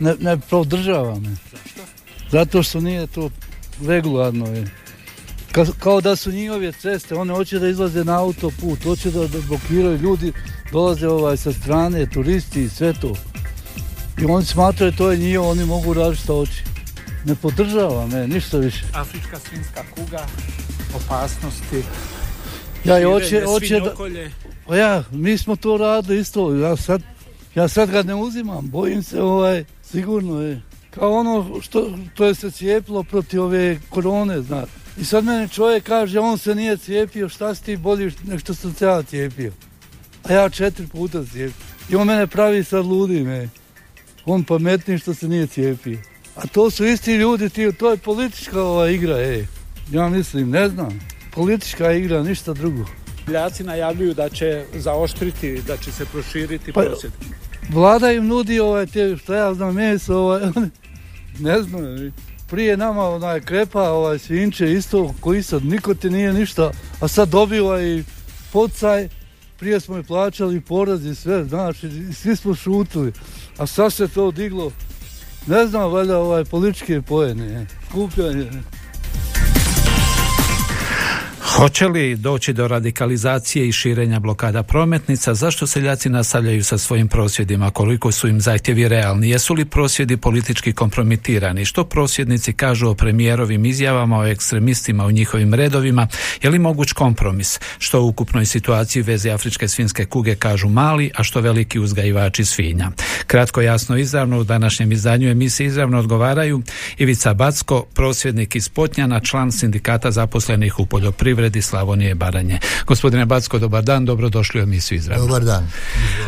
ne, ne podržavam je. Zato što nije to regularno je. Ka- kao da su njihove ceste, one hoće da izlaze na autoput, hoće da, da blokiraju ljudi, dolaze ovaj sa strane, turisti i sve to. I oni smatraju to je njihovo, oni mogu raditi što hoće. Ne podržavam, ne, ništa više. Afrička svinska kuga, opasnosti, Ja i da, svinjokolje. Pa ja, mi smo to radili isto, ja sad, ja sad ga ne uzimam, bojim se ovaj, sigurno je. Kao ono što, to je se cijepilo protiv ove korone, znaš. I sad meni čovjek kaže, on se nije cijepio, šta si ti bolji nego što sam se ja cijepio. A ja četiri puta cijepio. I on mene pravi sad ludim, ej. On pametniji što se nije cijepio. A to su isti ljudi, ti, to je politička ova igra, ej. Ja mislim, ne znam. Politička igra, ništa drugo. Seljaci najavljuju da će zaoštriti, da će se proširiti Pa-. Vlada im nudi ovaj te, šta ja znam, meso, ovaj, ne znam, prije nama onaj krepa, ovaj svinče isto, koji sad niko ti nije ništa, a sad dobiva i podsaj, prije smo i plaćali porez i sve, znaš, i svi smo šutili, a sad se to diglo, ne znam, valjda ovaj političke pojene, skupljanje. Hoće li doći do radikalizacije i širenja blokada prometnica? Zašto seljaci nastavljaju sa svojim prosvjedima? Koliko su im zahtjevi realni? Jesu li prosvjedi politički kompromitirani? Što prosvjednici kažu o premijerovim izjavama, o ekstremistima u njihovim redovima? Je li moguć kompromis? Što u ukupnoj situaciji veze afričke svinske kuge kažu mali, a što veliki uzgajivači svinja? Kratko, jasno, izravno u današnjem izdanju emisije izravno odgovaraju Ivica Backo, prosvjednik iz Potnjana, član sindikata zaposlenih u poljoprivredi Slavonije i Baranje. Gospodine Backo, dobar dan, dobrodošli u emisiju izravno. Dobar dan.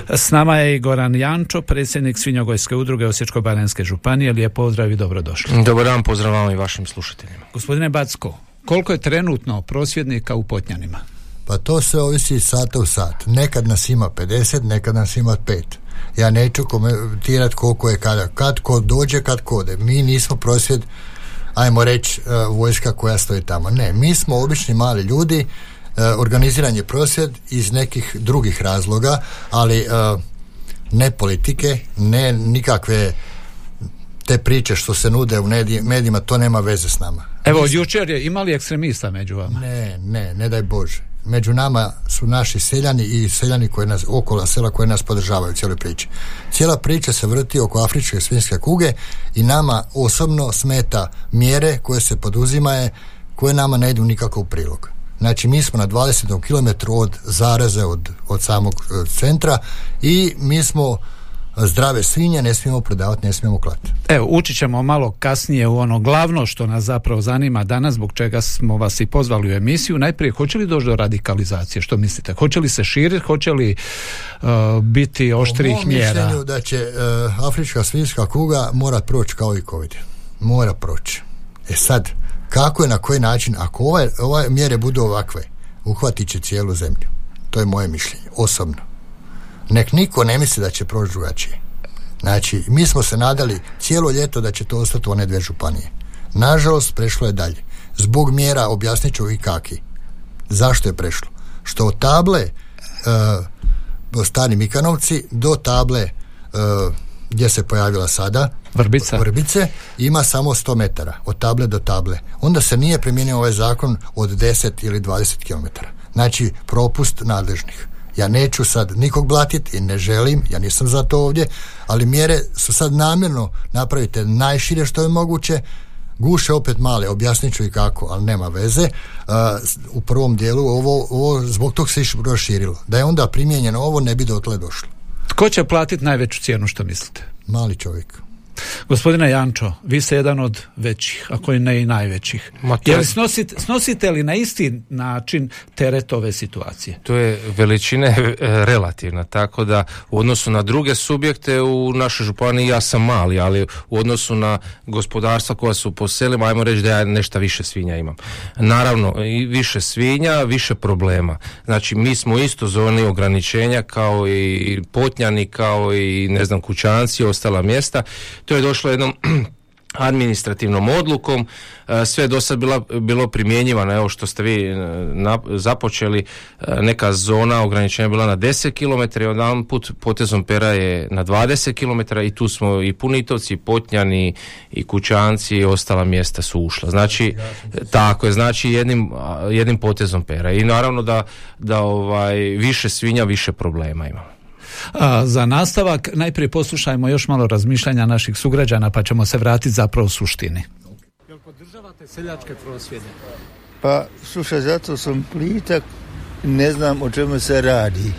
S nama je i Goran Jančo, predsjednik Svinjogojske udruge Osječko-Baranjske županije. Lijep pozdrav i dobrodošli. Dobar dan, pozdrav i vašim slušateljima. Gospodine Backo, koliko je trenutno prosvjednika u Potnjanima? Pa to se ovisi iz sata u sat. Nekad nas ima 50, nekad nas ima 5. Ja neću komentirati koliko je kada. Kad ko dođe, kad ko ode. Mi nismo prosvjed, ajmo reći, e, vojska koja stoji tamo. Ne, mi smo obični mali ljudi, e, organiziran je prosvjed iz nekih drugih razloga, ali e, ne politike, ne nikakve te priče što se nude u medij- medijima, to nema veze s nama. Evo, jučer je imali ekstremista među vama. Ne, ne, ne daj Bože. Među nama su naši seljani i seljani koji nas, okolo sela koji nas podržavaju u cijeloj priči. Cijela priča se vrti oko afričke svinjske kuge i nama osobno smeta mjere koje se poduzimaju koje nama ne idu nikako u prilog. Znači mi smo na 20. kilometru od zaraze, od, od samog e, centra i mi smo zdrave svinje, ne smijemo prodavati, ne smijemo klati. Evo, ući ćemo malo kasnije u ono glavno što nas zapravo zanima danas, zbog čega smo vas i pozvali u emisiju. Najprije, hoće li doći do radikalizacije? Što mislite? Hoće li se širiti? Hoće li uh, biti oštrih mjera? mišljenju da će e, afrička svinjska kuga mora proći kao i covid. Mora proći. E sad, kako i na koji način, ako ove, ove mjere budu ovakve, uhvatit će cijelu zemlju. To je moje mišljenje, osobno. Nek niko ne misli da će proći drugačije. Znači, mi smo se nadali cijelo ljeto da će to ostati u one dvije županije. Nažalost, prešlo je dalje. Zbog mjera objasnit ću i kaki. Zašto je prešlo? Što od table e, Stari Mikanovci do table e, gdje se pojavila sada Vrbica? Vrbice ima samo 100 metara od table do table. Onda se nije primijenio ovaj zakon od 10 ili 20 km. Znači propust nadležnih. Ja neću sad nikog blatiti i ne želim, ja nisam za to ovdje, ali mjere su sad namjerno napravite najšire što je moguće, guše opet male, objasnit ću i kako, ali nema veze. S- u prvom dijelu ovo, ovo zbog tog se proširilo. Da je onda primijenjeno ovo, ne bi dotle došlo. Tko će platiti najveću cijenu, što mislite? Mali čovjek. Gospodine Jančo, vi ste jedan od većih, ako i ne i najvećih. Ma to Je li je- snosite, snosite li na isti način teret ove situacije? To je veličine e, relativna, tako da u odnosu na druge subjekte u našoj županiji ja sam mali, ali u odnosu na gospodarstva koja su po selima, ajmo reći da ja nešto više svinja imam. Naravno, i više svinja, više problema. Znači, mi smo isto zoni ograničenja kao i potnjani, kao i ne znam, kućanci i ostala mjesta. To je došlo jednom administrativnom odlukom, e, sve je do sad bila, bilo primjenjivano, evo što ste vi e, na- započeli, e, neka zona ograničenja bila na 10 km, jedan put potezom pera je na 20 km i tu smo i Punitovci, i Potnjani, i Kućanci i ostala mjesta su ušla. Znači, tako je, znači jednim, jednim potezom pera i naravno da, da ovaj, više svinja, više problema imamo. A, za nastavak najprije poslušajmo još malo razmišljanja naših sugrađana pa ćemo se vratiti zapravo u suštini. Jel podržavate seljačke prosvjede? Pa, slušaj, zato sam plitak, ne znam o čemu se radi.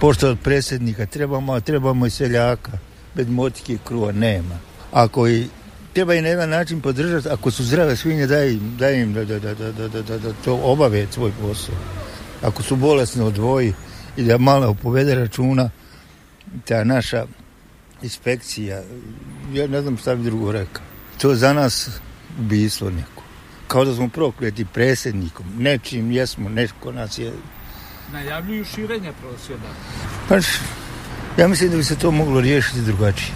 Pošto od predsjednika trebamo, trebamo i seljaka, bez motike kruva nema. Ako i treba i na jedan način podržati, ako su zdrave svinje, daj im, daj im da, da, da, da, da, da, da, da to obave svoj posao. Ako su bolesne odvoji i da malo povede računa ta naša inspekcija, ja ne znam šta bi drugo rekao. To za nas ubijstvo neko kao da smo prokleti predsjednikom, nečim jesmo, neko nas je... Najavljuju širenje prosvjeda. Pa, ja mislim da bi se to moglo riješiti drugačije.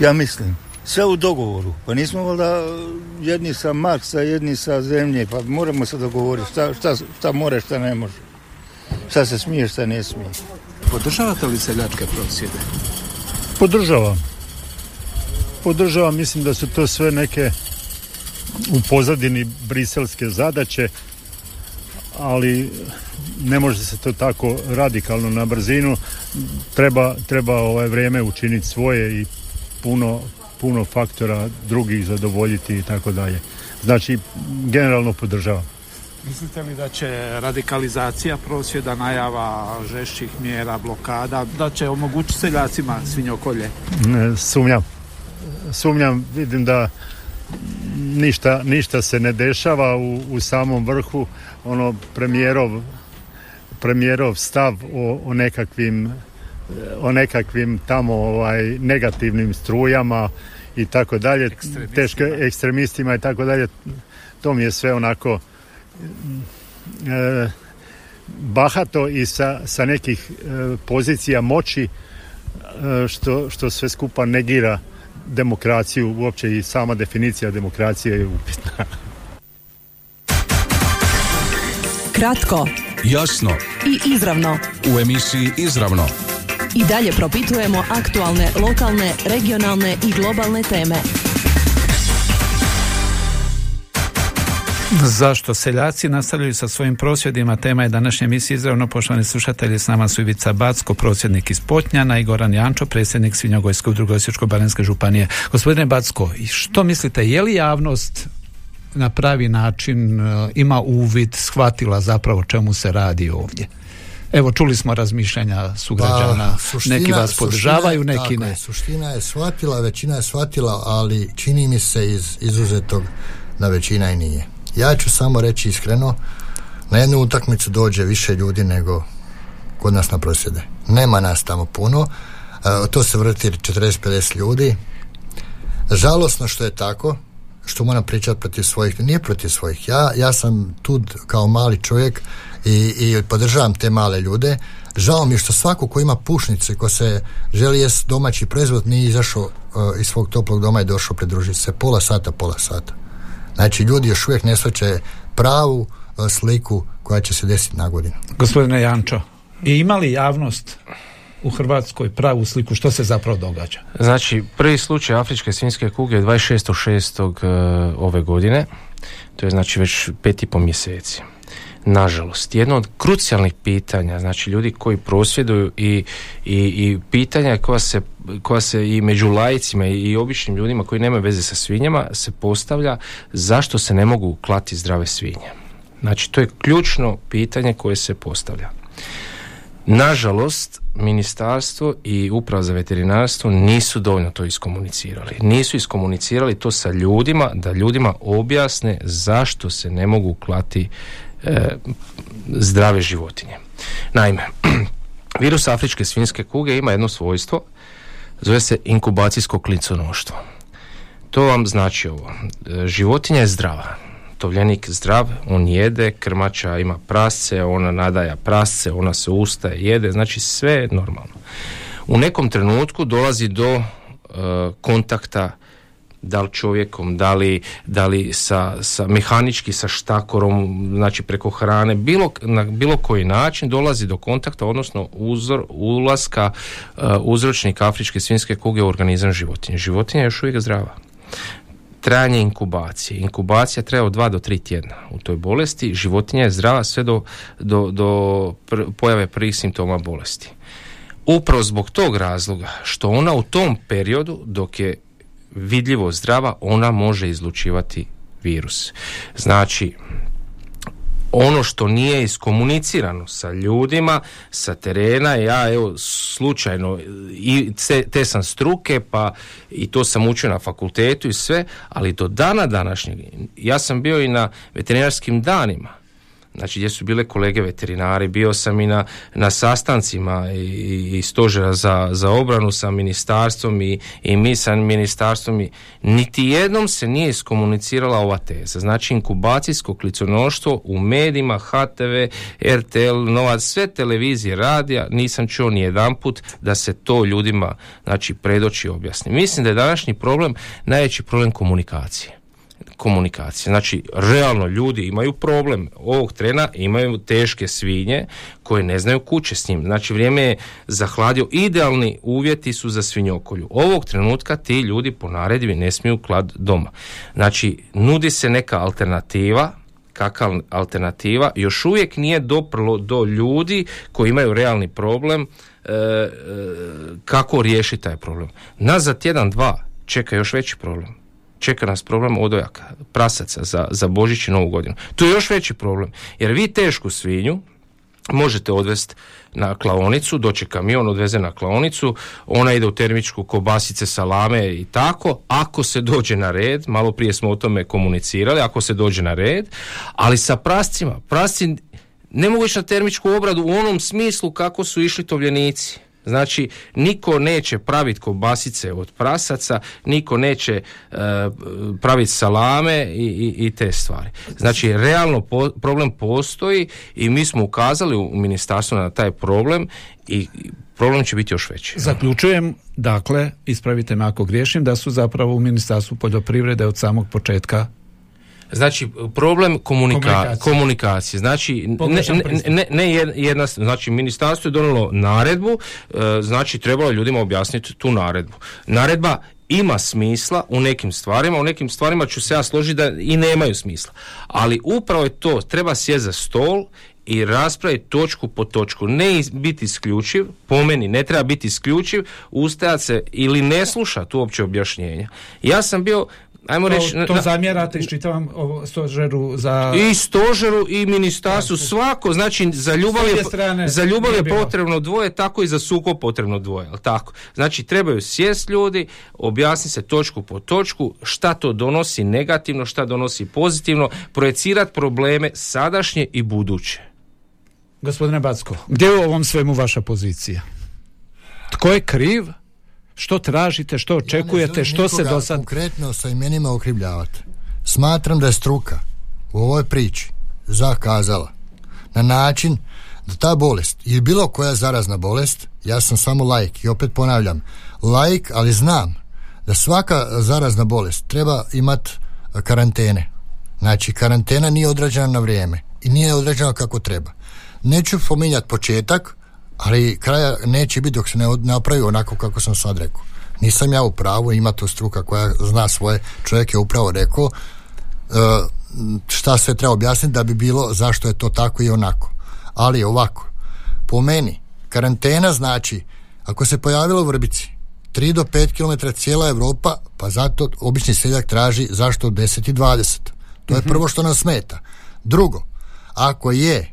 Ja mislim. Sve u dogovoru. Pa nismo valjda jedni sa Marksa, jedni sa zemlje, pa moramo se dogovoriti šta, šta, šta more, šta ne može. Šta se smije, šta ne smije. Podržavate li seljačke prosvjede? Podržavam. Podržavam, mislim da su to sve neke u pozadini briselske zadaće, ali ne može se to tako radikalno na brzinu. Treba, treba ovaj vrijeme učiniti svoje i puno, puno faktora drugih zadovoljiti i tako dalje. Znači, generalno podržavam. Mislite li da će radikalizacija prosvjeda, najava žešćih mjera, blokada, da će omogućiti seljacima svinjokolje? Sumnjam. Sumnjam, vidim da ništa, ništa se ne dešava u, u samom vrhu. Ono premijerov, premijerov stav o, o nekakvim o nekakvim tamo ovaj negativnim strujama i tako dalje, teško ekstremistima i tako dalje. To mi je sve onako e, bahato i sa, sa nekih e, pozicija moći e, što, što sve skupa negira demokraciju, uopće i sama definicija demokracije je upitna. Kratko Jasno, i izravno. u emisiji Izravno. I dalje propitujemo aktualne, lokalne, regionalne i globalne teme. Zašto seljaci nastavljaju sa svojim prosvjedima? Tema je današnje emisije izravno. Poštovani slušatelji, s nama su Ivica Backo, prosvjednik iz Potnjana i Goran Jančo, predsjednik Svinjogojske udruge Osječko-baranjske županije. Gospodine Backo, što mislite, je li javnost na pravi način e, ima uvid, shvatila zapravo čemu se radi ovdje? Evo, čuli smo razmišljanja sugrađana, Pa, neki vas suština- podržavaju, neki tako ne. suština je shvatila, većina je shvatila, ali čini mi se iz izuzetog da većina i nije. Ja ću samo reći iskreno, na jednu utakmicu dođe više ljudi nego kod nas na prosvjede. Nema nas tamo puno, e, to se vrti 40-50 ljudi. Žalosno što je tako, što moram pričati protiv svojih, nije protiv svojih. Ja, ja sam tu kao mali čovjek i, i podržavam te male ljude. Žao mi je što svako ko ima pušnice, ko se želi jest domaći proizvod, nije izašao uh, iz svog toplog doma i došao pridružiti se pola sata, pola sata. Znači, ljudi još uvijek ne shvaćaju pravu uh, sliku koja će se desiti na godinu. Gospodine Jančo, i ima li javnost u Hrvatskoj pravu sliku što se zapravo događa? Znači, prvi slučaj afričke svinjske kuge je 26.6. e, ove godine. To je znači već pet i po mjeseci. Nažalost, jedno od krucijalnih pitanja, znači ljudi koji prosvjeduju i, i, i pitanja koja se, koja se i među lajcima i, i običnim ljudima koji nemaju veze sa svinjama se postavlja zašto se ne mogu klati zdrave svinje. Znači, to je ključno pitanje koje se postavlja. Nažalost, ministarstvo i uprava za veterinarstvo nisu dovoljno to iskomunicirali. Nisu iskomunicirali to sa ljudima, da ljudima objasne zašto se ne mogu klati zdrave životinje. Naime, virus afričke svinjske kuge ima jedno svojstvo, zove se inkubacijsko kliconoštvo. To vam znači ovo. E, životinja je zdrava tovljenik zdrav, on jede, krmača ima prasce, ona nadaja prasce, ona se ustaje, jede, znači sve je normalno. U nekom trenutku dolazi do e, kontakta da li čovjekom, da li, da li sa, sa mehanički sa štakorom, znači preko hrane, bilo, na bilo koji način dolazi do kontakta, odnosno uzor, ulaska uh, uzročnik afričke svinjske kuge u organizam životinje. Životinja je još uvijek zdrava trajanje inkubacije. Inkubacija treba od dva do tri tjedna u toj bolesti. Životinja je zdrava sve do, do, do pojave prvih simptoma bolesti. Upravo zbog tog razloga što ona u tom periodu dok je vidljivo zdrava, ona može izlučivati virus. Znači, ono što nije iskomunicirano sa ljudima, sa terena, ja evo slučajno i te, sam struke pa i to sam učio na fakultetu i sve, ali do dana današnjeg ja sam bio i na veterinarskim danima znači gdje su bile kolege veterinari, bio sam i na, na sastancima i, i stožera za, za obranu sa ministarstvom i, i mi sa ministarstvom i niti jednom se nije iskomunicirala ova teza. Znači inkubacijsko kliconoštvo u medijima, HTV, RTL, Nova, sve televizije, radija, nisam čuo ni jedan put da se to ljudima znači predoći objasni. Mislim da je današnji problem najveći problem komunikacije komunikacije. Znači, realno ljudi imaju problem. Ovog trena imaju teške svinje koje ne znaju kuće s njim. Znači, vrijeme je zahladio. Idealni uvjeti su za svinjokolju. Ovog trenutka ti ljudi po naredbi ne smiju klad doma. Znači, nudi se neka alternativa, kakva alternativa, još uvijek nije doprlo do ljudi koji imaju realni problem e, e, kako riješiti taj problem. Nas za tjedan, dva čeka još veći problem čeka nas problem odojaka, prasaca za, za Božić i Novu godinu. To je još veći problem, jer vi tešku svinju možete odvesti na klaonicu, doće kamion, odveze na klaonicu, ona ide u termičku kobasice, salame i tako, ako se dođe na red, malo prije smo o tome komunicirali, ako se dođe na red, ali sa prascima, prasci ne mogu na termičku obradu u onom smislu kako su išli tovljenici. Znači, niko neće praviti kobasice od prasaca, niko neće uh, praviti salame i, i, i, te stvari. Znači, realno problem postoji i mi smo ukazali u ministarstvu na taj problem i problem će biti još veći. Zaključujem, dakle, ispravite me ako griješim, da su zapravo u Ministarstvu poljoprivrede od samog početka Znači, problem komunika komunikacije. Znači, ne, ne, ne, jedna, znači, ministarstvo je donijelo naredbu, e, znači, trebalo ljudima objasniti tu naredbu. Naredba ima smisla u nekim stvarima, u nekim stvarima ću se ja složiti da i nemaju smisla. Ali upravo je to, treba sjeti za stol i raspraviti točku po točku. Ne biti isključiv, po meni ne treba biti isključiv, ustajati se ili ne slušati uopće objašnjenja. Ja sam bio ajmo reći... To, to zamjerate, iščitavam stožeru za... I stožeru i ministarstvu, svako, znači za ljubav je, za ljubav je potrebno dvoje, tako i za suko potrebno dvoje, ali tako? Znači trebaju sjest ljudi, objasni se točku po točku, šta to donosi negativno, šta donosi pozitivno, projecirati probleme sadašnje i buduće. Gospodine Backo, gdje je u ovom svemu vaša pozicija? Tko je kriv? Što tražite, što očekujete, što se do sad... konkretno sa imenima okrivljavati. Smatram da je struka u ovoj priči zakazala na način da ta bolest ili bilo koja zarazna bolest, ja sam samo lajk i opet ponavljam, lajk, ali znam da svaka zarazna bolest treba imati karantene. Znači, karantena nije odrađena na vrijeme i nije odrađena kako treba. Neću pominjati početak, ali kraja neće biti dok se ne napravi onako kako sam sad rekao. Nisam ja u pravu, ima tu struka koja zna svoje, čovjek je upravo rekao uh, šta se treba objasniti da bi bilo zašto je to tako i onako. Ali ovako, po meni, karantena znači, ako se pojavilo u Vrbici, 3 do 5 km cijela Europa, pa zato obični seljak traži zašto 10 i 20. To je mhm. prvo što nam smeta. Drugo, ako je,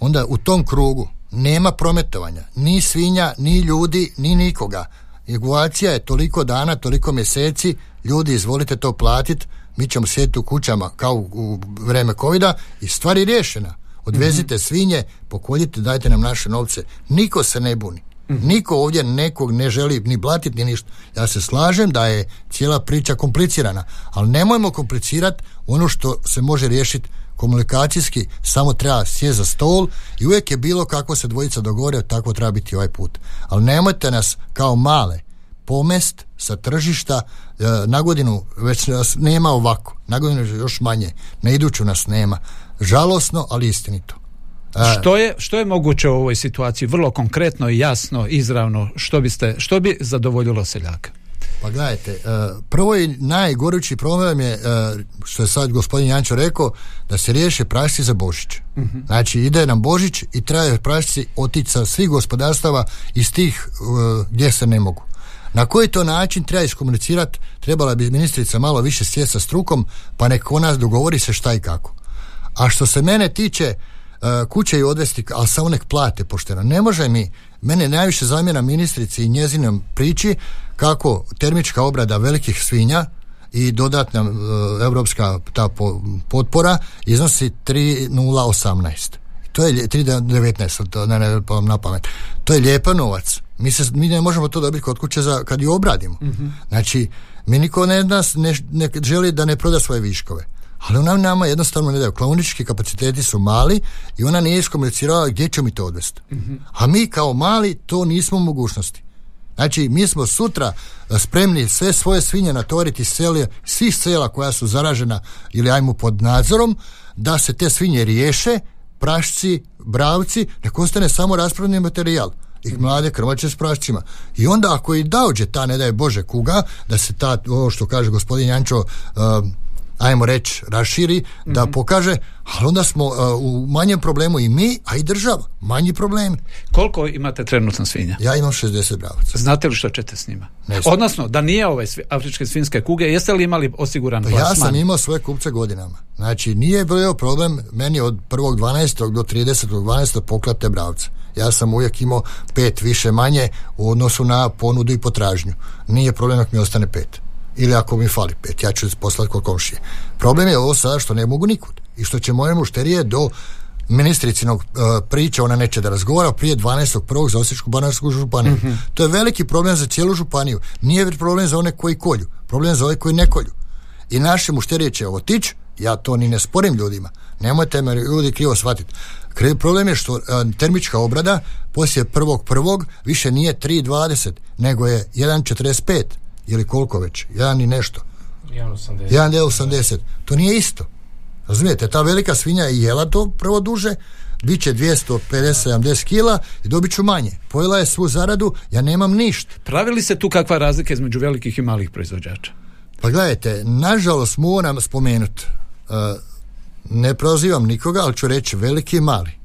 onda u tom krugu nema prometovanja, ni svinja, ni ljudi, ni nikoga. Regulacija je toliko dana, toliko mjeseci, ljudi izvolite to platiti, mi ćemo sjediti u kućama kao u vreme covida i stvar je riješena. Odvezite svinje, pokoljite, dajte nam naše novce. Niko se ne buni. Niko ovdje nekog ne želi ni blatiti ni ništa. Ja se slažem da je cijela priča komplicirana, ali nemojmo komplicirati ono što se može riješiti komunikacijski, samo treba sjeti za stol i uvijek je bilo kako se dvojica dogovore, tako treba biti ovaj put. Ali nemojte nas kao male pomest sa tržišta e, na godinu već nas nema ovako, na godinu još manje, na iduću nas nema. Žalosno, ali istinito. E, Što je, što je moguće u ovoj situaciji? Vrlo konkretno i jasno, izravno, što, biste, što bi zadovoljilo seljaka? Pa gledajte, e, prvo i najgorući problem je, e, što je sad gospodin Jančo rekao, da se riješe prašci za Božić. Znači, ide nam Božić i treba prašci otići sa svih gospodarstava iz tih e, gdje se ne mogu. Na koji to način treba iskomunicirati, trebala bi ministrica malo više sjeti sa strukom, pa nek ona dogovori se šta i kako. A što se mene tiče, kuće i odvesti, ali samo nek plate pošteno. Ne može mi, mene najviše zamjera ministrici i njezinom priči kako termička obrada velikih svinja i dodatna e, europska ta po- potpora iznosi 3,018. To je lje- 3,19, to ne, ne, pa na pamet. To je lijepa novac. Mi, se, mi ne možemo to dobiti kod kuće za, kad ju obradimo. Znači, mi niko ne, nas ne, ne želi da ne proda svoje viškove. Ali ona nama jednostavno ne daju. Klaunički kapaciteti su mali i ona nije iskomunicirala gdje će mi to odvesti. A mi kao mali to nismo u mogućnosti. Znači, mi smo sutra e, spremni sve svoje svinje natovariti selje, svih sela koja su zaražena ili ajmo pod nadzorom, da se te svinje riješe, prašci, bravci, nek ostane samo raspravni materijal i mlade krmače s prašcima. I onda ako i dođe ta, ne daj Bože, kuga, da se ta, ovo što kaže gospodin Jančo, uh, ajmo reći, raširi, da pokaže, ali onda smo uh, u manjem problemu i mi, a i država. Manji problemi. Koliko imate trenutno svinja? Ja imam 60 bravaca. Znate li što ćete s njima? Ne. Odnosno, da nije ove svi- afričke svinske kuge, jeste li imali osiguran Pa ja sam imao svoje kupce godinama. Znači, nije bio problem meni od 1.12. do 30.12. poklat te bravce. Ja sam uvijek imao pet više manje u odnosu na ponudu i potražnju. Nije problem ako mi ostane pet. Ili ako mi fali pet, ja ću poslati kod komšije. Problem je ovo sada što ne mogu nikud. I što će moje mušterije do ministricinog uh, priča, ona neće da razgovara prije 12.1. za Osječku banarsku županiju. To je veliki problem za cijelu županiju. Nije problem za one koji kolju, problem za one koji ne kolju. I naše mušterije će otići, ja to ni ne sporim ljudima, nemojte me ljudi krivo shvatiti. Problem je što e, termička obrada poslije prvog prvog više nije 3.20, nego je 1.45 ili koliko već, jedan i nešto. 1.80. To nije isto. Razumijete, ta velika svinja je jela to prvo duže, bit će 250-70 kila i dobit ću manje. Pojela je svu zaradu, ja nemam ništa. Pravi li se tu kakva razlika između velikih i malih proizvođača? Pa gledajte, nažalost moram spomenuti, ne prozivam nikoga, ali ću reći veliki i mali. E,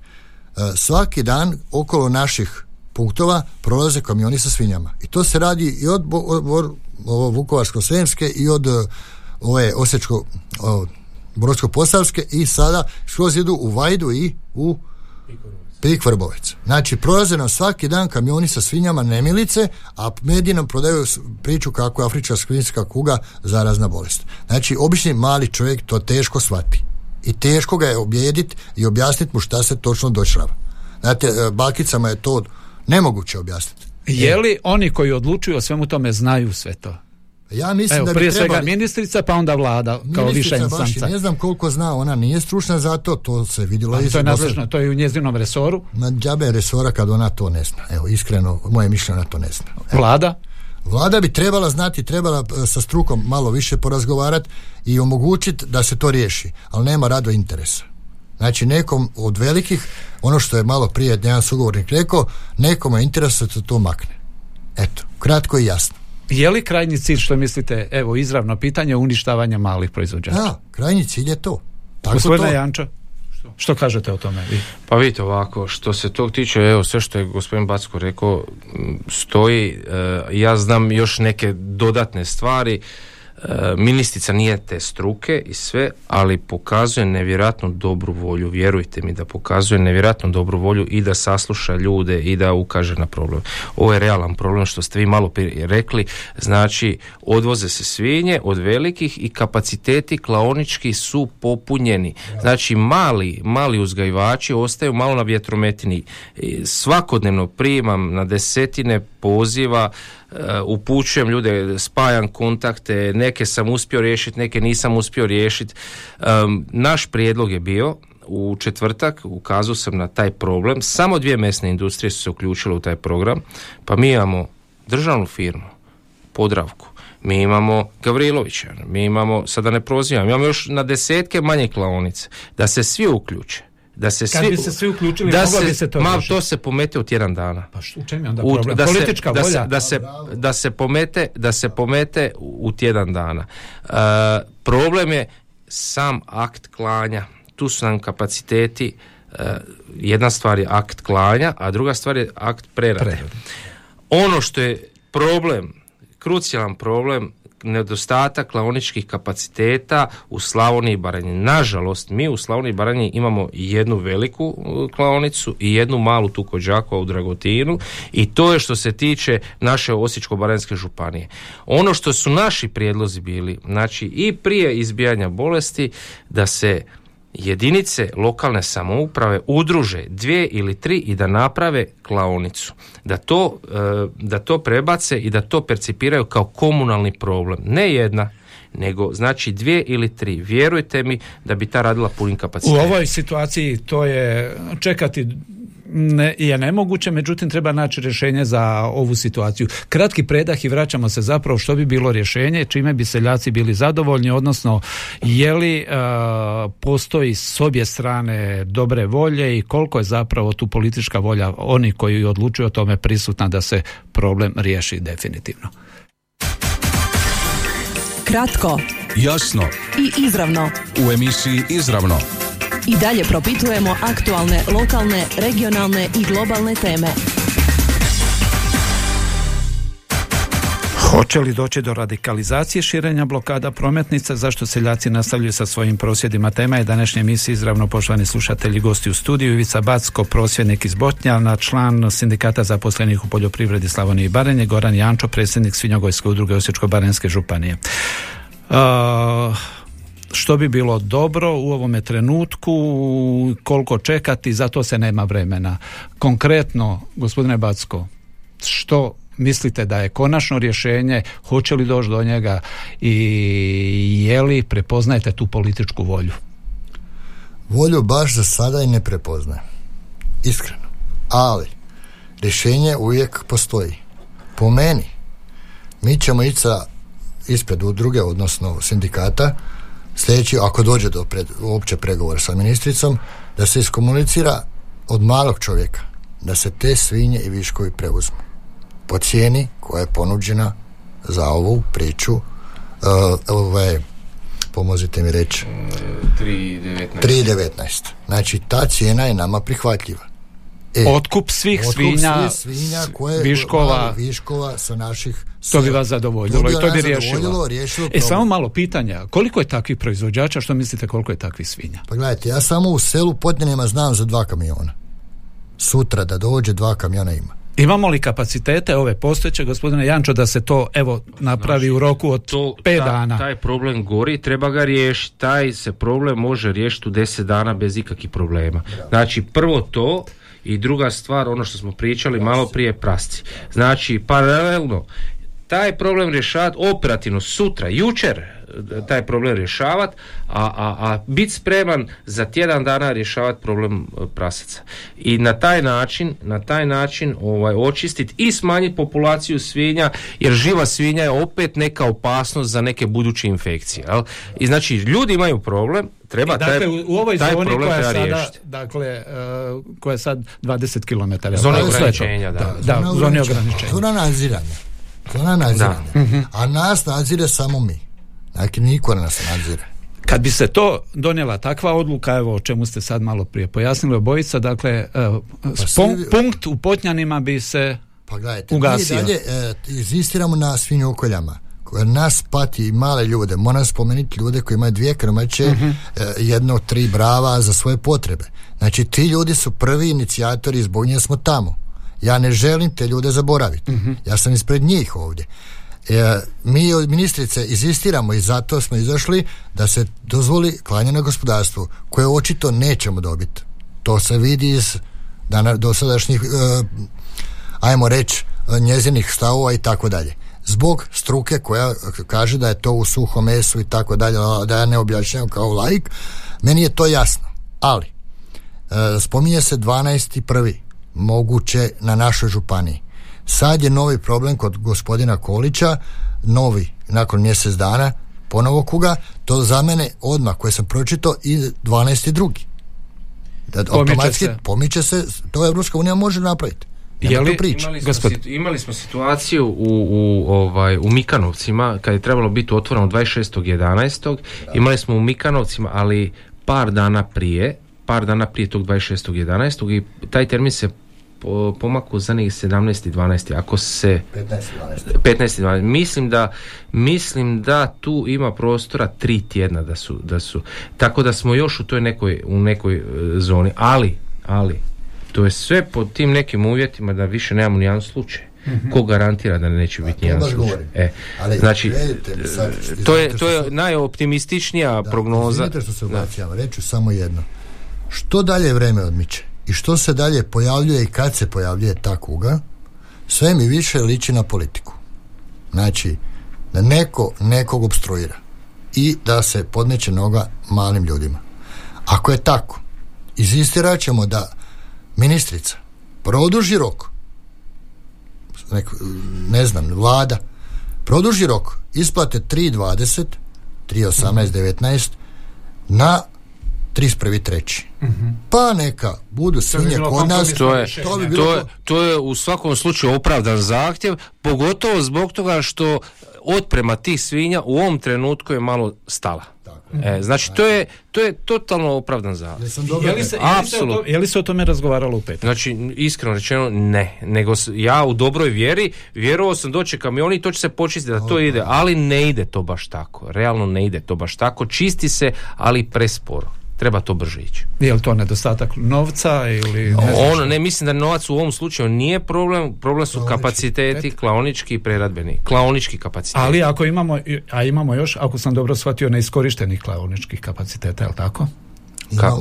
svaki dan okolo naših punktova prolaze kamioni sa svinjama. I to se radi i od od ovo Vukovarsko-Sremske i od e, ove Osječko Brodsko-Posavske i sada skroz idu u Vajdu i u Pik Vrbovec. Znači, prolaze nam svaki dan kamioni sa svinjama nemilice, a mediji nam prodaju priču kako je afrička svinjska kuga zarazna bolest. Znači, obični mali čovjek to teško shvati. I teško ga je objediti i objasniti mu šta se točno došrava. Znate, e, bakicama je to nemoguće objasniti. Je li oni koji odlučuju o svemu tome znaju sve to? Ja mislim Evo, da bi prije svega trebali- ministrica, pa onda vlada kao i instanca. ne znam koliko zna, ona nije stručna za to, to se vidjelo Ali iz to je nadležno, to je u njezinom resoru. na džabe resora kad ona to ne zna. Evo, iskreno, moje mišljenje ona to ne zna. Evo. Vlada? Vlada bi trebala znati, trebala e, sa strukom malo više porazgovarati i omogućiti da se to riješi, ali nema rado interesa. Znači nekom od velikih, ono što je malo prije jedan sugovornik rekao, nekom je interes da se to makne. Eto, kratko i jasno. Je li krajnji cilj što mislite, evo izravno pitanje uništavanja malih proizvođača? Da, krajnji cilj je to. Tako Gospodine to. Janča, što kažete o tome? Vi? Pa vidite ovako, što se tog tiče, evo sve što je gospodin Backo rekao stoji, e, ja znam još neke dodatne stvari. Ministrica nije te struke i sve, ali pokazuje nevjerojatno dobru volju, vjerujte mi da pokazuje nevjerojatno dobru volju i da sasluša ljude i da ukaže na problem. Ovo je realan problem što ste vi malo prije rekli, znači odvoze se svinje od velikih i kapaciteti klaonički su popunjeni. Znači mali, mali uzgajivači ostaju malo na vjetrometini. Svakodnevno primam na desetine poziva upućujem ljude, spajam kontakte, neke sam uspio riješiti, neke nisam uspio riješiti. naš prijedlog je bio u četvrtak ukazao sam na taj problem. Samo dvije mesne industrije su se uključile u taj program, pa mi imamo državnu firmu, Podravku, mi imamo Gavrilovića, mi imamo, sada ne prozivam, imamo još na desetke manje klaonice, da se svi uključe da se Kad svi, bi se svi uključili, da se, bi se to ma, to se pomete u tjedan dana. Pa što, u čem je onda problem? Da Politička se, volja? Da se, da se, pomete, da se pomete u tjedan dana. Uh, problem je sam akt klanja. Tu su nam kapaciteti uh, jedna stvar je akt klanja, a druga stvar je akt prerade. Ono što je problem, krucijalan problem nedostatak klaoničkih kapaciteta u Slavoniji i Baranji. Nažalost, mi u Slavoniji i Baranji imamo jednu veliku uh, klaonicu i jednu malu tu kod Đakova u Dragotinu i to je što se tiče naše Osječko-Baranjske županije. Ono što su naši prijedlozi bili, znači i prije izbijanja bolesti, da se jedinice lokalne samouprave udruže dvije ili tri i da naprave klaonicu. Da to, e, da to prebace i da to percipiraju kao komunalni problem. Ne jedna, nego znači dvije ili tri. Vjerujte mi da bi ta radila punim kapacitetom. U ovoj situaciji to je čekati je nemoguće, međutim treba naći rješenje za ovu situaciju. Kratki predah i vraćamo se zapravo što bi bilo rješenje, čime bi seljaci bili zadovoljni, odnosno je li e, postoji s obje strane dobre volje i koliko je zapravo tu politička volja oni koji odlučuju o tome prisutna da se problem riješi definitivno. Kratko, jasno i izravno. U emisiji Izravno i dalje propitujemo aktualne, lokalne, regionalne i globalne teme. Hoće li doći do radikalizacije širenja blokada prometnica? Zašto seljaci nastavljaju sa svojim prosvjedima? Tema je današnje emisije izravno poštovani slušatelji gosti u studiju. Ivica Backo, prosvjednik iz Botnjana, član sindikata zaposlenih u poljoprivredi Slavonije i Barenje, Goran Jančo, predsjednik Svinjogojske udruge Osječko-Barenjske županije. Uh, što bi bilo dobro u ovome trenutku, koliko čekati, za to se nema vremena. Konkretno, gospodine Backo, što mislite da je konačno rješenje, hoće li doći do njega i je li prepoznajete tu političku volju? Volju baš za sada i ne prepoznaje. Iskreno. Ali, rješenje uvijek postoji. Po meni, mi ćemo ići sa ispred udruge, odnosno sindikata, sljedeći, ako dođe do pred, uopće pregovora sa ministricom, da se iskomunicira od malog čovjeka, da se te svinje i viškovi preuzmu. Po cijeni koja je ponuđena za ovu priču, uh, ovaj, pomozite mi reći, 3.19. Znači, ta cijena je nama prihvatljiva. E, otkup svih otkup svinja, svih svinja koje, viškova, viškova sa naših to bi vas zadovoljilo i to bi riješilo. E, samo malo pitanja. Koliko je takvih proizvođača? Što mislite koliko je takvih svinja? Pa gledajte, ja samo u selu Potnjenima znam za dva kamiona. Sutra da dođe dva kamiona ima. Imamo li kapacitete ove postojeće, gospodine Jančo, da se to evo napravi u roku od to, pet dana? Taj problem gori, treba ga riješiti. Taj se problem može riješiti u deset dana bez ikakvih problema. Znači, prvo to, i druga stvar, ono što smo pričali malo prije prasci. Znači, paralelno taj problem rješavati operativno sutra, jučer taj problem rješavati, a, a, a biti spreman za tjedan dana rješavati problem e, prasaca. I na taj način, na taj način ovaj, očistiti i smanjiti populaciju svinja, jer živa svinja je opet neka opasnost za neke buduće infekcije. Jel? I znači, ljudi imaju problem, treba dakle, taj, u ovoj taj zoni problem koja je sada, dakle, uh, koja je sad 20 km. Zona ograničenja, da. Da, da, zoni ograničenja. Zona nadziranja. Zona nadziranja. Mhm. A nas nadzire samo mi. Dakle, niko nas nadzire. Kad bi se to donijela takva odluka, evo o čemu ste sad malo prije pojasnili obojica, dakle, pa punkt u Potnjanima bi se pa gledajte, ugasio. Mi dalje e, inzistiramo na svinjokoljama nas pati i male ljude, moram spomenuti ljude koji imaju dvije krmače, uh jedno, tri brava za svoje potrebe. Znači, ti ljudi su prvi inicijatori zbog nje smo tamo. Ja ne želim te ljude zaboraviti. Ja sam ispred njih ovdje. E, mi od ministrice izistiramo i zato smo izašli da se dozvoli klanje na gospodarstvu koje očito nećemo dobiti. To se vidi iz dana, dosadašnjih e, ajmo reći njezinih stavova i tako dalje. Zbog struke koja kaže da je to u suhom mesu i tako dalje, da ja ne objašnjavam kao laik, meni je to jasno. Ali, e, spominje se 12.1. moguće na našoj županiji. Sad je novi problem kod gospodina Kolića, novi, nakon mjesec dana, ponovo kuga, to za mene odmah koje sam pročitao i 12.2. Da, automatski se. pomiče se, to Evropska unija može napraviti. Nema Je li- tu priče. Imali smo, situ- imali smo situaciju u, u, ovaj, u Mikanovcima kad je trebalo biti otvoreno 26.11. Imali smo u Mikanovcima, ali par dana prije, par dana prije tog 26.11. i taj termin se po, pomakao za nekih 17.12. Ako se 15 i 12. Mislim da mislim da tu ima prostora tri tjedna da su, da su. Tako da smo još u toj nekoj u nekoj e, zoni, ali ali to je sve pod tim nekim uvjetima da više nemamo ni jedan slučaj. Ko garantira da neće biti nijedan slučaj? E, Ali znači, mi sad, e, to je, to je najoptimističnija Da, prognoza. Izvinite što se ubacivam, reću samo jedno. Što dalje vreme odmiče i što se dalje pojavljuje i kad se pojavljuje ta kuga, sve mi više liči na politiku. Znači, da neko nekog obstruira i da se podmeće noga malim ljudima. Ako je tako, inzistirat ćemo da ministrica produži rok nek, ne znam, vlada produži rok isplate 3.20 3.18 19 na 31.3. Pa neka budu svinje kod nas. To je, to bi bilo to, je, to. je u svakom slučaju opravdan zahtjev, pogotovo zbog toga što otprema tih svinja u ovom trenutku je malo stala. E, znači to je, to je totalno opravdan zahtjev. Jesam dobro Je li, se, je, li se o to- Apsolutno. je li se o tome razgovaralo u petak? Znači, iskreno rečeno, ne. Nego s- ja u dobroj vjeri vjerovao sam doći kamioni i to će se počistiti da to ide, ali ne ide to baš tako. Realno ne ide to baš tako. Čisti se, ali presporo. Treba to brže ići. Je li to nedostatak novca ili... Ne Ono, što? ne mislim da novac u ovom slučaju nije problem, problem su kapaciteti klaonički i preradbeni. Klaonički kapaciteti. Ali ako imamo, a imamo još, ako sam dobro shvatio, neiskorištenih klaoničkih kapaciteta, je li tako?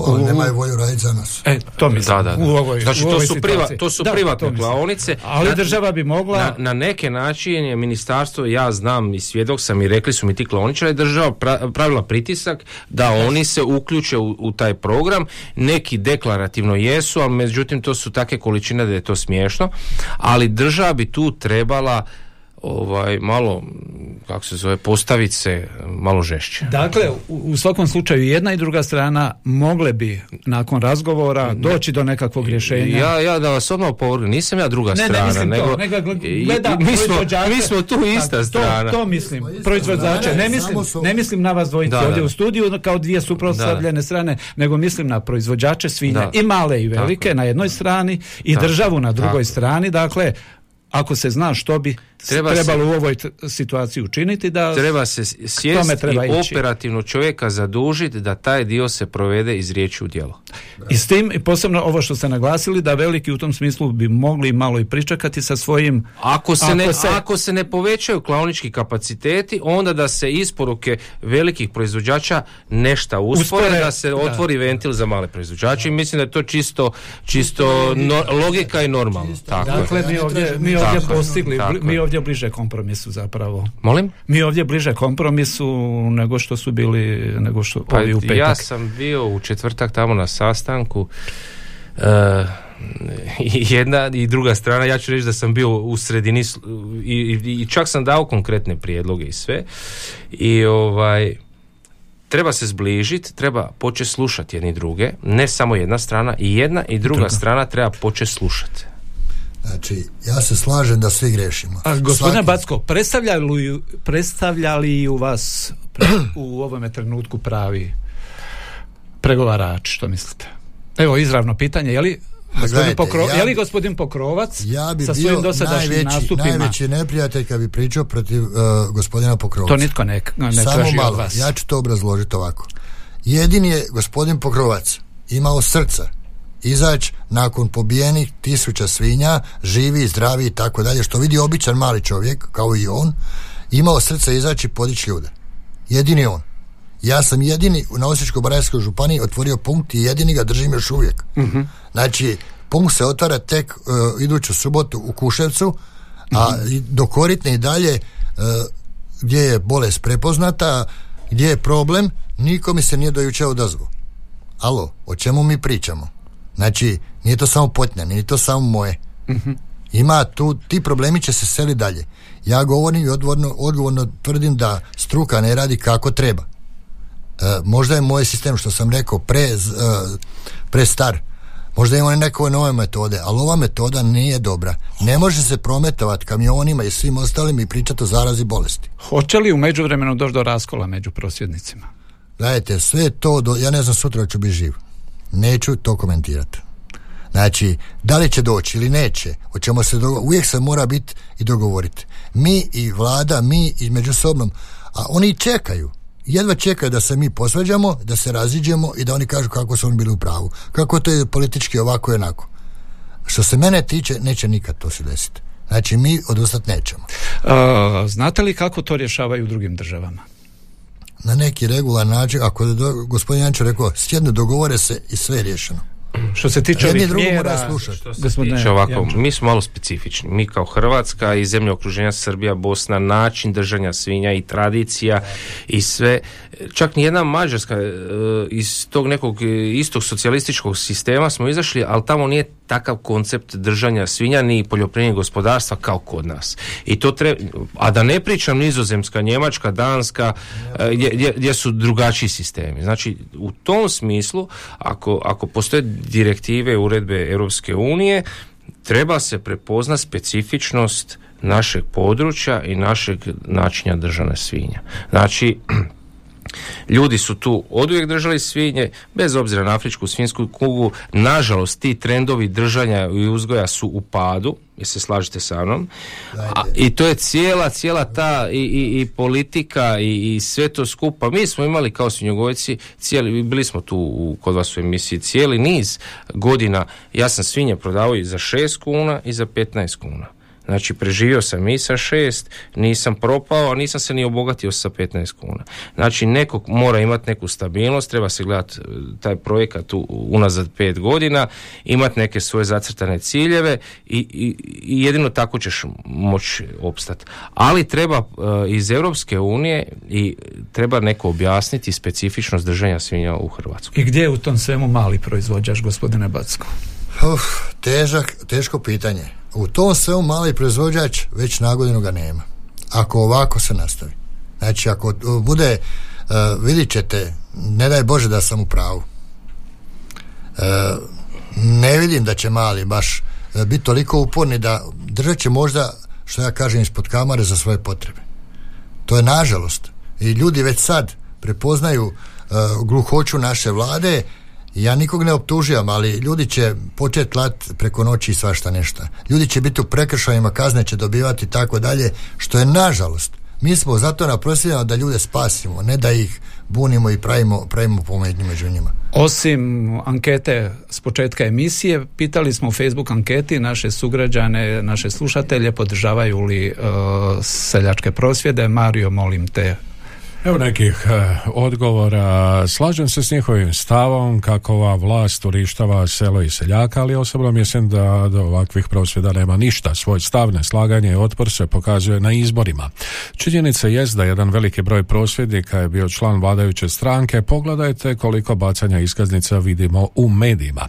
Ali nemaju volju raditi za nas. E, to mislim. Da, da, da. U ovoj, znači, u to ovoj su, priva, to su Da, privatne to klaonice. Ali Na- država bi mogla... Na, na neke način je ministarstvo, ja znam i svjedok sam i rekli su mi ti klaoničari, država pra- pravila pritisak da oni se uključe u, u taj program. Neki deklarativno jesu, ali međutim to su takve količine da je to smiješno. Ali država bi tu trebala ovaj malo kako se zove postaviti se malo žešće. Dakle, u, u svakom slučaju jedna i druga strana mogle bi nakon razgovora doći do nekakvog rješenja. Ja, ja da vas odmah opovrgnem, nisam ja druga Ne, ne, strana, mislim nego, to, gleda mi, smo, mi smo tu ista strana. To, to mislim, proizvođače. Ne mislim, su- ne mislim na vas dvojice ovdje da. u studiju kao dvije suprotstavljene strane, nego mislim na proizvođače svinja Da. i male i velike Tako na jednoj strani i Tako državu na drugoj Tako strani. Dakle, ako se zna što bi Treba trebalo se- u ovoj t- situaciji učiniti da Treba se s- tome sjesti treba i ići. operativno čovjeka zadužiti da taj dio se provede iz riječi u djelo. I s tim, i posebno ovo što ste naglasili, da veliki u tom smislu bi mogli malo i pričekati sa svojim... Ako se, Ako ne, se- ako se ne povećaju klaonički kapaciteti, onda da se isporuke velikih proizvođača nešta uspore, Uspore, da se da. otvori ventil za male proizvođače i mislim da je to čisto, čisto no- logika i normalno. Tako je. Dakle, mi ovdje, mi ovdje Tako postigli, tako mi je. Ovdje bliže kompromisu zapravo. Molim? Mi ovdje bliže kompromisu nego što su bili, nego što Pa ovi u petak. ja sam bio u četvrtak tamo na sastanku i jedna i druga strana, ja ću reći da sam bio u sredini i, i, i čak sam dao konkretne prijedloge i sve i ovaj treba se zbližiti, treba početi slušati jedni druge, ne samo jedna strana, i jedna i druga Druga. strana treba početi slušati. Znači, ja se slažem da svi grešimo. A, gospodine Svaki- Backo, predstavlja li, u vas pre- u ovome trenutku pravi pregovarač, što mislite? Evo, izravno pitanje, je li Gospodin gledajte, Pokro... ja je li bi- gospodin Pokrovac Ja bi sa svojim dosadašnjim najveći, nastupima? najveći neprijatelj kad bi pričao protiv uh, gospodina Pokrovca. To nitko ne, ne Samo traži malo, od vas. ja ću to obrazložiti ovako. Jedini je gospodin Pokrovac imao srca izaći nakon pobijenih tisuća svinja, živi, zdravi i tako dalje, što vidi običan mali čovjek, kao i on, imao srca izaći i podići ljude. Jedini on. Ja sam jedini u Osječko-baranjskoj županiji otvorio punkt i jedini ga držim još uvijek. Znači, punkt se otvara tek uh, iduću subotu u Kuševcu, a i do Koritne i dalje uh, gdje je bolest prepoznata, gdje je problem, niko mi se nije do jučer odazvao. Alo, o čemu mi pričamo? Znači, nije to samo potnja, nije to samo moje. Ima tu, ti problemi će se seli dalje. Ja govorim i odgovorno, odgovorno tvrdim da struka ne radi kako treba. E, možda je moj sistem, što sam rekao, pre, e, prestar. Možda ima neke nove metode, ali ova metoda nije dobra. Ne može se prometovati kamionima i svim ostalim i pričati o zarazi bolesti. Hoće li u međuvremenu doći do raskola među prosvjednicima? Gledajte, sve to, do, ja ne znam sutra ću biti živ. Neću to komentirati. Znači, da li će doći ili neće, hoćemo se dogo- uvijek se mora biti i dogovoriti. Mi i vlada, mi i međusobnom, a oni čekaju. Jedva čekaju da se mi posvađamo, da se raziđemo i da oni kažu kako su oni bili u pravu. Kako to je politički ovako i onako. Što se mene tiče, neće nikad to se desiti. Znači, mi odustati nećemo. E, znate li kako to rješavaju u drugim državama? Na neki regular način, ako je do, gospodin Jančo rekao, sjednu, dogovore se i sve je riješeno. Što se tiče ovih mjera... Što se Gospodine tiče ovako, mi smo malo specifični. Mi kao Hrvatska i zemlje okruženja Srbija, Bosna, način držanja svinja i tradicija i sve. Čak ni jedna Mađarska e, iz tog nekog e, istog socijalističkog sistema smo izašli, ali tamo nije takav koncept držanja svinja ni poljoprivrednog gospodarstva kao kod nas. I to treba, a da ne pričam nizozemska, njemačka, danska, e, gdje, gdje, gdje su drugačiji sistemi. Znači, u tom smislu, ako, ako postoje direktive, uredbe Europske unije, treba se prepoznat specifičnost našeg područja i našeg načina držane svinja. Znači, Ljudi su tu oduvijek držali svinje, bez obzira na afričku svinsku kugu. Nažalost, ti trendovi držanja i uzgoja su u padu, jer se slažete sa mnom. A, I to je cijela, cijela ta i, i, i politika i, i sve to skupa. Mi smo imali kao svinjogojci, cijeli, bili smo tu u, kod vas u emisiji, cijeli niz godina. Ja sam svinje prodavao i za 6 kuna i za 15 kuna. Znači, preživio sam i sa šest, nisam propao, a nisam se ni obogatio sa 15 kuna. Znači, neko mora imati neku stabilnost, treba se gledati taj projekat u, unazad pet godina, imati neke svoje zacrtane ciljeve i, i, i jedino tako ćeš moći opstati. Ali treba e, iz Europske unije i treba neko objasniti specifičnost držanja svinja u Hrvatskoj. I gdje je u tom svemu mali proizvođač, gospodine Backo? Uf, težak, teško pitanje. U tom svemu mali proizvođač već nagodinu ga nema. Ako ovako se nastavi. Znači, ako uh, bude, uh, vidit ćete, ne daj Bože da sam u pravu. Uh, ne vidim da će mali baš biti toliko uporni da držat će možda, što ja kažem, ispod kamare za svoje potrebe. To je nažalost. I ljudi već sad prepoznaju uh, gluhoću naše vlade ja nikog ne optužujem, ali ljudi će početi tlat preko noći i svašta nešto. Ljudi će biti u prekršajima, kazne će dobivati i tako dalje, što je nažalost. Mi smo zato na prosvjedima da ljude spasimo, ne da ih bunimo i pravimo, pravimo pometnju među njima. Osim ankete s početka emisije, pitali smo u Facebook anketi naše sugrađane, naše slušatelje, podržavaju li uh, seljačke prosvjede. Mario, molim te, Evo nekih e, odgovora. Slažem se s njihovim stavom kako ova vlast urištava selo i seljaka, ali osobno mislim da do ovakvih prosvjeda nema ništa. Svoj stav, neslaganje i otpor se pokazuje na izborima. Činjenica jest da jedan veliki broj prosvjednika je bio član vladajuće stranke. Pogledajte koliko bacanja iskaznica vidimo u medijima.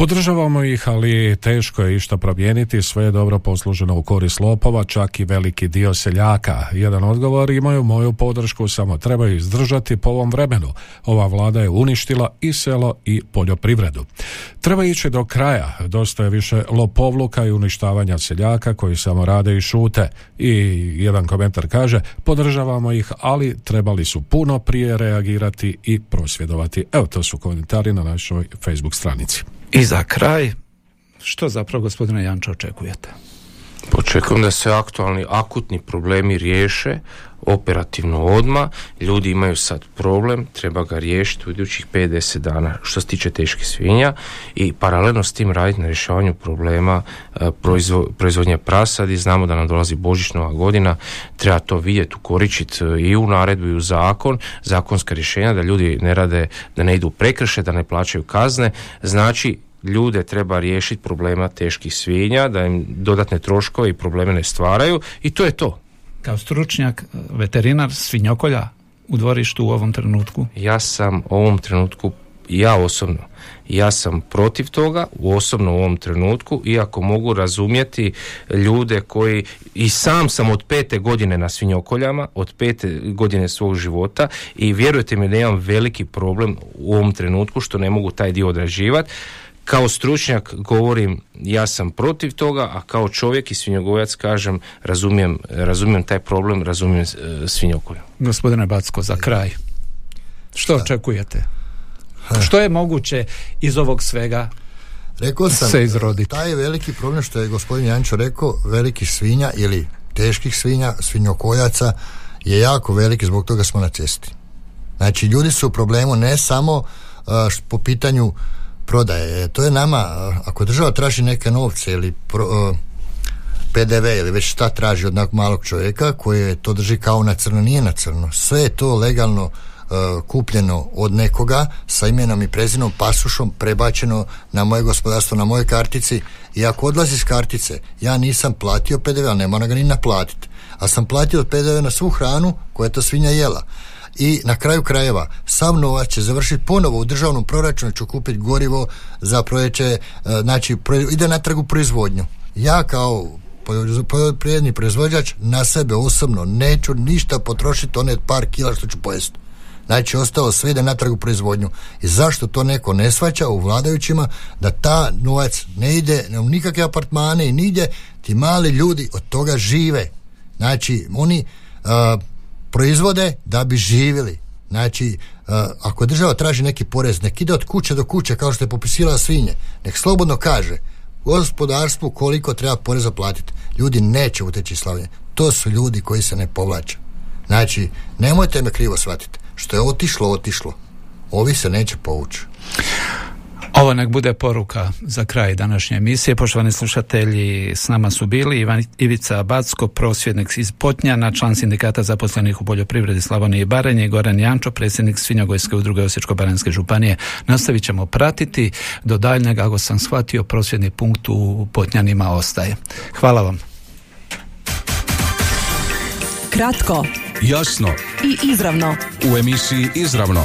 Podržavamo ih, ali teško je išta promijeniti, sve je dobro posluženo u korist lopova, čak i veliki dio seljaka. Jedan odgovor imaju moju podršku, samo trebaju izdržati po ovom vremenu. Ova vlada je uništila i selo i poljoprivredu. Treba ići do kraja, dosta je više lopovluka i uništavanja seljaka koji samo rade i šute. I jedan komentar kaže, podržavamo ih, ali trebali su puno prije reagirati i prosvjedovati. Evo, to su komentari na našoj Facebook stranici. I za kraj, Što zapravo gospodine Janča očekujete? Očekujem da se aktualni akutni problemi riješe operativno odma. Ljudi imaju sad problem, treba ga riješiti u idućih 5-10 dana što se tiče teških svinja i paralelno s tim raditi na rješavanju problema e, proizvo, proizvodnje prasadi. Znamo da nam dolazi božićnova godina, treba to vidjeti, ukoričiti e, i u naredbu i u zakon, zakonska rješenja da ljudi ne rade, da ne idu prekrše, da ne plaćaju kazne. Znači, ljude treba riješiti problema teških svinja, da im dodatne troškove i probleme ne stvaraju i to je to. Kao stručnjak, veterinar svinjokolja u dvorištu u ovom trenutku? Ja sam u ovom trenutku, ja osobno, ja sam protiv toga, osobno u ovom trenutku, iako mogu razumjeti ljude koji, i sam sam od pete godine na svinjokoljama, od pete godine svog života i vjerujte mi da imam veliki problem u ovom trenutku što ne mogu taj dio odrađivati kao stručnjak govorim ja sam protiv toga, a kao čovjek i svinjogojac kažem razumijem, razumijem taj problem, razumijem e, svinjokolju. Gospodine Backo, za kraj. Što očekujete? Što je moguće iz ovog svega Rekao sam, se izroditi? taj veliki problem što je gospodin Jančo rekao, velikih svinja ili teških svinja, svinjokoljaca je jako veliki, zbog toga smo na cesti. Znači, ljudi su u problemu ne samo uh, po pitanju prodaje. To je nama, ako država traži neke novce ili pro, PDV ili već šta traži od nekog malog čovjeka koje to drži kao na crno, nije na crno. Sve je to legalno kupljeno od nekoga sa imenom i prezinom, pasušom, prebačeno na moje gospodarstvo, na moje kartici i ako odlazi iz kartice, ja nisam platio PDV, ali ne moram ga ni naplatiti. A sam platio PDV na svu hranu koja je to svinja jela i na kraju krajeva sav novac će završiti ponovo u državnom proračunu ću kupiti gorivo za projeće e, znači ide na trgu proizvodnju ja kao poljoprivredni proizvođač na sebe osobno neću ništa potrošiti one par kila što ću pojesti Znači, ostalo sve ide natrag u proizvodnju. I zašto to neko ne svaća u vladajućima da ta novac ne ide u nikakve apartmane i nigdje ti mali ljudi od toga žive. Znači, oni proizvode da bi živjeli. Znači, uh, ako država traži neki porez, nek ide od kuće do kuće kao što je popisila svinje, nek slobodno kaže gospodarstvu koliko treba poreza platiti. Ljudi neće uteći Slavonije. To su ljudi koji se ne povlače. Znači, nemojte me krivo shvatiti. Što je otišlo, otišlo. Ovi se neće povući. Ovo nek bude poruka za kraj današnje emisije. Poštovani slušatelji, s nama su bili Ivan Ivica Backo, prosvjednik iz Potnjana, član sindikata zaposlenih u poljoprivredi Slavonije i Barenje, Goran Jančo, predsjednik Svinjogojske udruge Osječko-Baranjske županije. Nastavit ćemo pratiti do daljnjeg, ako sam shvatio, prosvjedni punkt u Potnjanima ostaje. Hvala vam. Kratko, jasno i izravno. U emisiji Izravno